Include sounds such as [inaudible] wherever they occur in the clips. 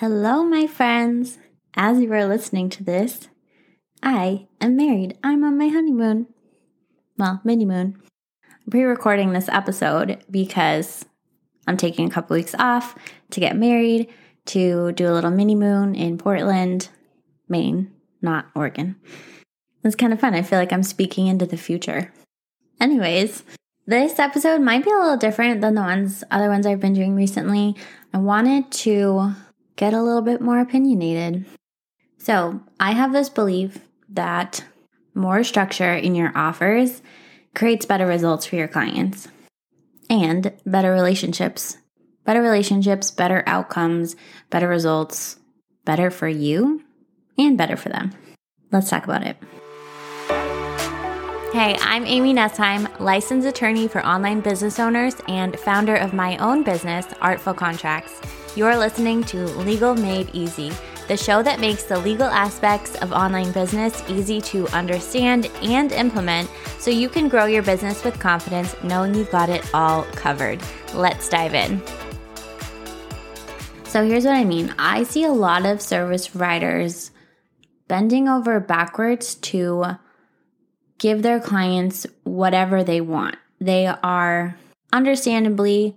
Hello, my friends. As you are listening to this, I am married. I'm on my honeymoon. Well, mini moon. I'm pre recording this episode because I'm taking a couple weeks off to get married, to do a little mini moon in Portland, Maine, not Oregon. It's kind of fun. I feel like I'm speaking into the future. Anyways, this episode might be a little different than the ones other ones I've been doing recently. I wanted to get a little bit more opinionated. So, I have this belief that more structure in your offers creates better results for your clients and better relationships. Better relationships, better outcomes, better results, better for you and better for them. Let's talk about it. Hey, I'm Amy Nessheim, licensed attorney for online business owners and founder of my own business, Artful Contracts. You're listening to Legal Made Easy, the show that makes the legal aspects of online business easy to understand and implement so you can grow your business with confidence knowing you've got it all covered. Let's dive in. So, here's what I mean I see a lot of service providers bending over backwards to give their clients whatever they want. They are understandably,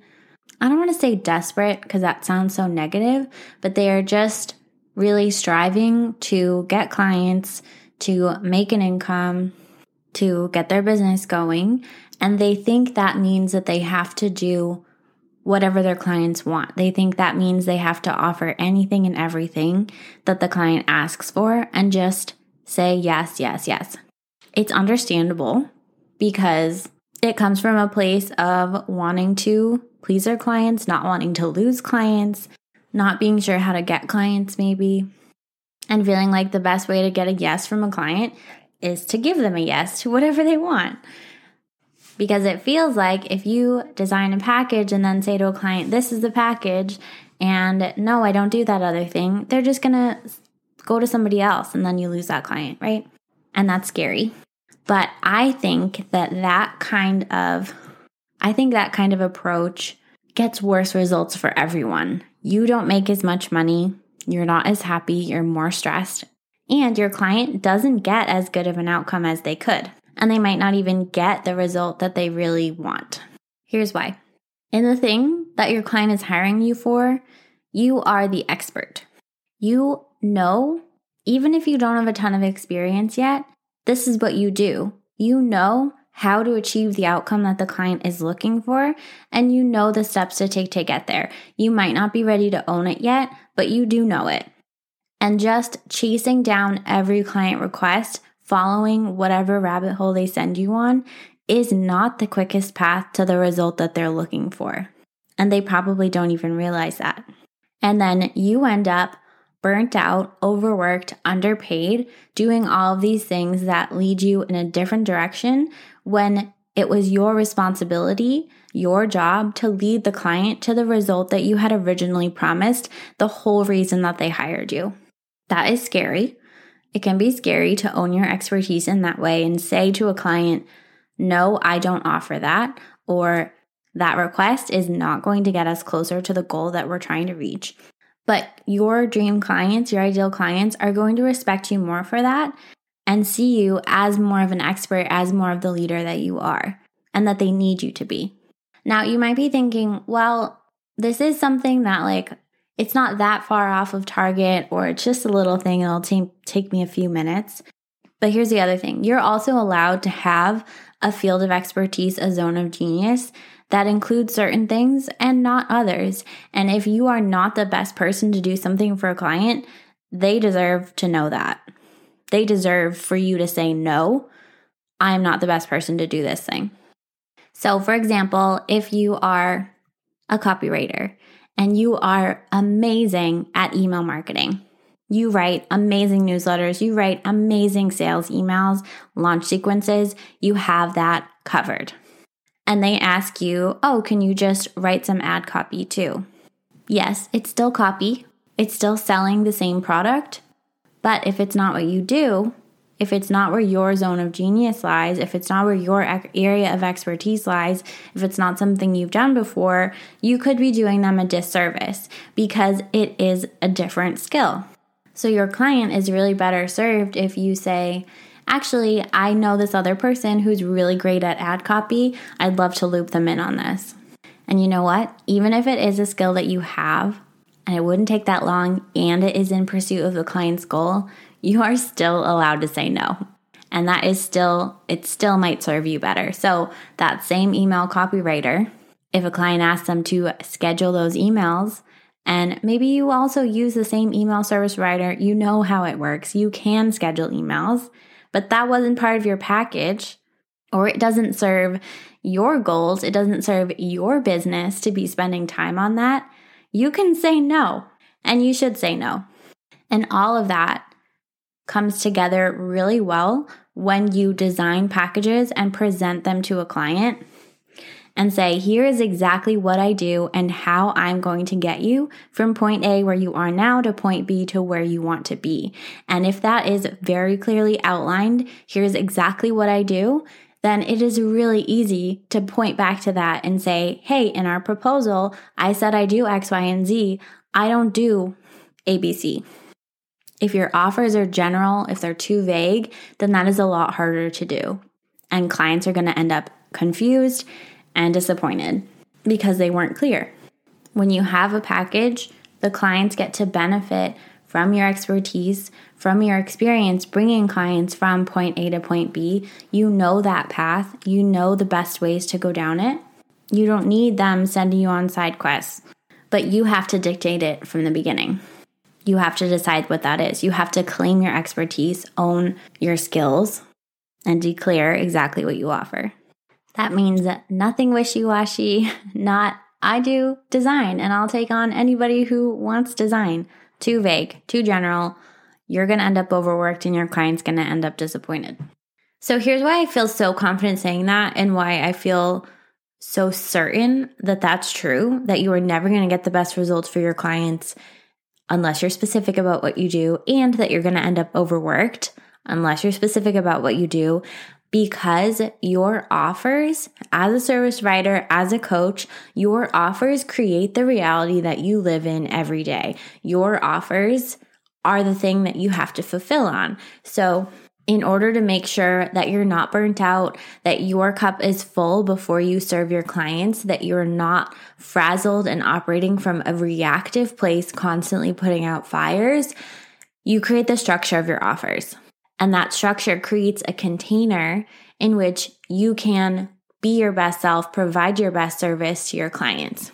I don't want to say desperate because that sounds so negative, but they are just really striving to get clients, to make an income, to get their business going. And they think that means that they have to do whatever their clients want. They think that means they have to offer anything and everything that the client asks for and just say yes, yes, yes. It's understandable because it comes from a place of wanting to please their clients, not wanting to lose clients, not being sure how to get clients, maybe, and feeling like the best way to get a yes from a client is to give them a yes to whatever they want. Because it feels like if you design a package and then say to a client, This is the package, and no, I don't do that other thing, they're just gonna go to somebody else and then you lose that client, right? And that's scary. But I think that that kind of I think that kind of approach gets worse results for everyone. You don't make as much money, you're not as happy, you're more stressed, and your client doesn't get as good of an outcome as they could. And they might not even get the result that they really want. Here's why. In the thing that your client is hiring you for, you are the expert. You know, even if you don't have a ton of experience yet, this is what you do. You know how to achieve the outcome that the client is looking for, and you know the steps to take to get there. You might not be ready to own it yet, but you do know it. And just chasing down every client request, following whatever rabbit hole they send you on, is not the quickest path to the result that they're looking for. And they probably don't even realize that. And then you end up burnt out, overworked, underpaid, doing all of these things that lead you in a different direction when it was your responsibility, your job to lead the client to the result that you had originally promised, the whole reason that they hired you. That is scary. It can be scary to own your expertise in that way and say to a client, no, I don't offer that, or that request is not going to get us closer to the goal that we're trying to reach. But your dream clients, your ideal clients, are going to respect you more for that and see you as more of an expert, as more of the leader that you are, and that they need you to be. Now, you might be thinking, well, this is something that, like, it's not that far off of target, or it's just a little thing, it'll take, take me a few minutes. But here's the other thing you're also allowed to have a field of expertise, a zone of genius that includes certain things and not others. And if you are not the best person to do something for a client, they deserve to know that. They deserve for you to say, no, I'm not the best person to do this thing. So, for example, if you are a copywriter and you are amazing at email marketing, you write amazing newsletters, you write amazing sales emails, launch sequences, you have that covered and they ask you, oh, can you just write some ad copy too? Yes, it's still copy, it's still selling the same product. But if it's not what you do, if it's not where your zone of genius lies, if it's not where your area of expertise lies, if it's not something you've done before, you could be doing them a disservice because it is a different skill. So your client is really better served if you say, Actually, I know this other person who's really great at ad copy. I'd love to loop them in on this. And you know what? Even if it is a skill that you have, and it wouldn't take that long, and it is in pursuit of the client's goal, you are still allowed to say no. And that is still, it still might serve you better. So, that same email copywriter, if a client asks them to schedule those emails, and maybe you also use the same email service writer, you know how it works. You can schedule emails, but that wasn't part of your package, or it doesn't serve your goals, it doesn't serve your business to be spending time on that, you can say no, and you should say no. And all of that comes together really well when you design packages and present them to a client and say, here is exactly what I do and how I'm going to get you from point A, where you are now, to point B, to where you want to be. And if that is very clearly outlined, here's exactly what I do, then it is really easy to point back to that and say, hey, in our proposal, I said I do X, Y, and Z. I don't do ABC. If your offers are general, if they're too vague, then that is a lot harder to do. And clients are going to end up confused and disappointed because they weren't clear. When you have a package, the clients get to benefit from your expertise, from your experience bringing clients from point A to point B. You know that path, you know the best ways to go down it. You don't need them sending you on side quests, but you have to dictate it from the beginning. You have to decide what that is. You have to claim your expertise, own your skills, and declare exactly what you offer. That means nothing wishy washy, [laughs] not I do design and I'll take on anybody who wants design. Too vague, too general, you're going to end up overworked and your client's going to end up disappointed. So here's why I feel so confident saying that and why I feel so certain that that's true, that you are never going to get the best results for your clients unless you're specific about what you do, and that you're going to end up overworked unless you're specific about what you do because your offers as a service writer, as a coach, your offers create the reality that you live in every day. Your offers are the thing that you have to fulfill on. So, in order to make sure that you're not burnt out, that your cup is full before you serve your clients, that you're not frazzled and operating from a reactive place, constantly putting out fires, you create the structure of your offers. And that structure creates a container in which you can be your best self, provide your best service to your clients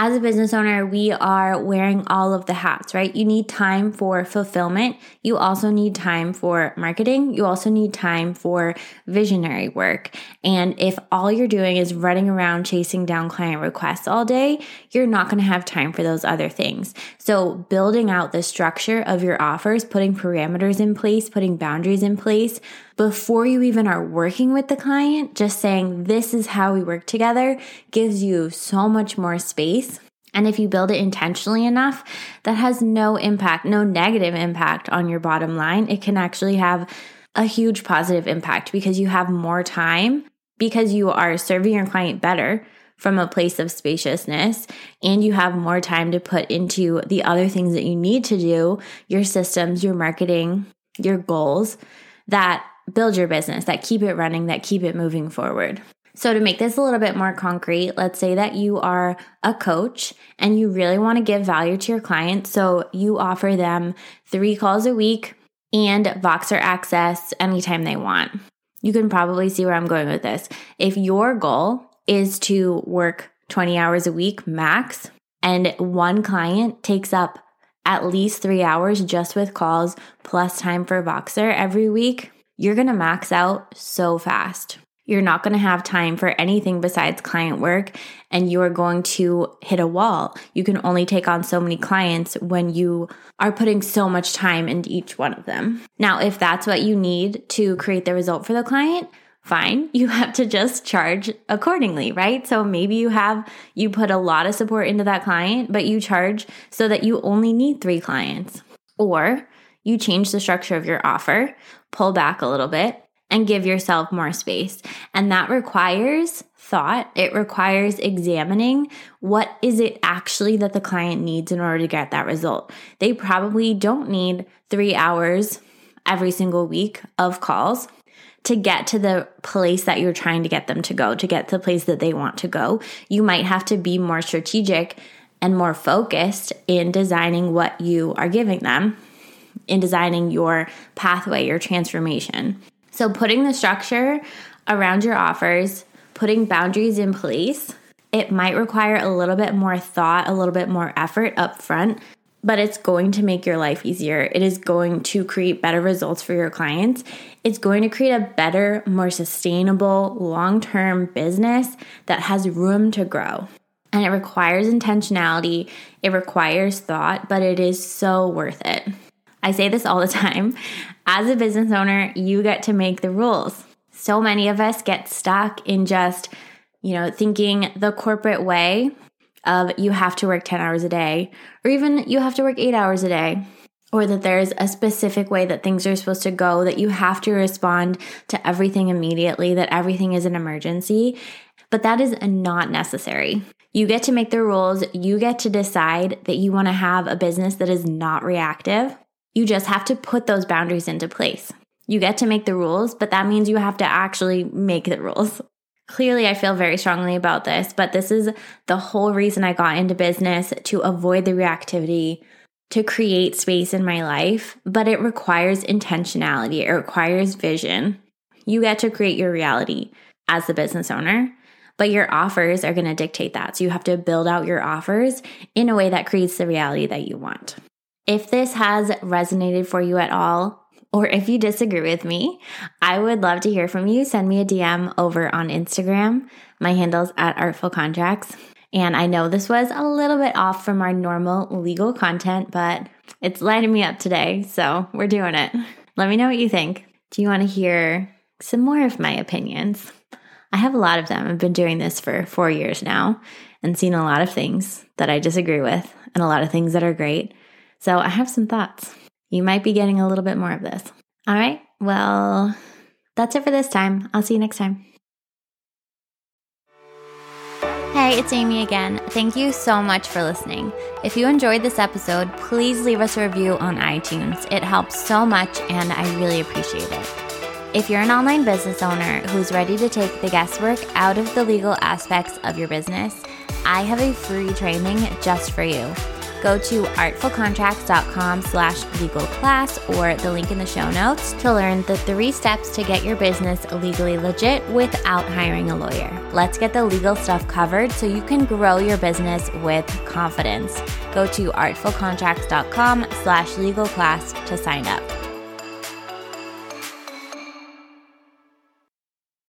as a business owner, we are wearing all of the hats, right? You need time for fulfillment. You also need time for marketing. You also need time for visionary work. And if all you're doing is running around chasing down client requests all day, you're not going to have time for those other things. So building out the structure of your offers, putting parameters in place, putting boundaries in place, before you even are working with the client, just saying, this is how we work together gives you so much more space. And if you build it intentionally enough, that has no impact, no negative impact on your bottom line. It can actually have a huge positive impact because you have more time because you are serving your client better from a place of spaciousness and you have more time to put into the other things that you need to do, your systems, your marketing, your goals that build your business, that keep it running, that keep it moving forward. So, to make this a little bit more concrete, let's say that you are a coach and you really want to give value to your clients. So, you offer them three calls a week and Voxer access anytime they want. You can probably see where I'm going with this. If your goal is to work 20 hours a week max, and one client takes up at least three hours just with calls plus time for Voxer every week, you're going to max out so fast. You're not going to have time for anything besides client work and you are going to hit a wall. You can only take on so many clients when you are putting so much time into each one of them. Now, if that's what you need to create the result for the client, fine. [laughs] You have to just charge accordingly, right? So maybe you have, you put a lot of support into that client, but you charge so that you only need three clients. Or you change the structure of your offer, pull back a little bit, and give yourself more space. And that requires thought. It requires examining what is it actually that the client needs in order to get that result. They probably don't need three hours every single week of calls to get to the place that you're trying to get them to go, to get to the place that they want to go. You might have to be more strategic and more focused in designing what you are giving them, in designing your pathway, your transformation. So, putting the structure around your offers, putting boundaries in place, it might require a little bit more thought, a little bit more effort up front, but it's going to make your life easier. It is going to create better results for your clients. It's going to create a better, more sustainable, long term business that has room to grow. And it requires intentionality, it requires thought, but it is so worth it. I say this all the time. As a business owner, you get to make the rules. So many of us get stuck in just, you know, thinking the corporate way of you have to work 10 hours a day, or even you have to work eight hours a day, or that there's a specific way that things are supposed to go, that you have to respond to everything immediately, that everything is an emergency. But that is not necessary. You get to make the rules. You get to decide that you want to have a business that is not reactive. You just have to put those boundaries into place. You get to make the rules, but that means you have to actually make the rules. Clearly, I feel very strongly about this, but this is the whole reason I got into business to avoid the reactivity, to create space in my life. But it requires intentionality, it requires vision. You get to create your reality as the business owner, but your offers are going to dictate that. So you have to build out your offers in a way that creates the reality that you want. If this has resonated for you at all, or if you disagree with me, I would love to hear from you. Send me a DM over on Instagram. My handle's at Artful Contracts. And I know this was a little bit off from our normal legal content, but it's lighting me up today. So we're doing it. Let me know what you think. Do you want to hear some more of my opinions? I have a lot of them. I've been doing this for four years now and seen a lot of things that I disagree with and a lot of things that are great. So I have some thoughts. You might be getting a little bit more of this. All right. Well, that's it for this time. I'll see you next time. Hey, it's Amy again. Thank you so much for listening. If you enjoyed this episode, please leave us a review on iTunes. It helps so much and I really appreciate it. If you're an online business owner who's ready to take the guesswork out of the legal aspects of your business, I have a free training just for you. Go to artfulcontracts.com slash legal class or the link in the show notes to learn the three steps to get your business legally legit without hiring a lawyer. Let's get the legal stuff covered so you can grow your business with confidence. Go to artfulcontracts.com slash legal class to sign up.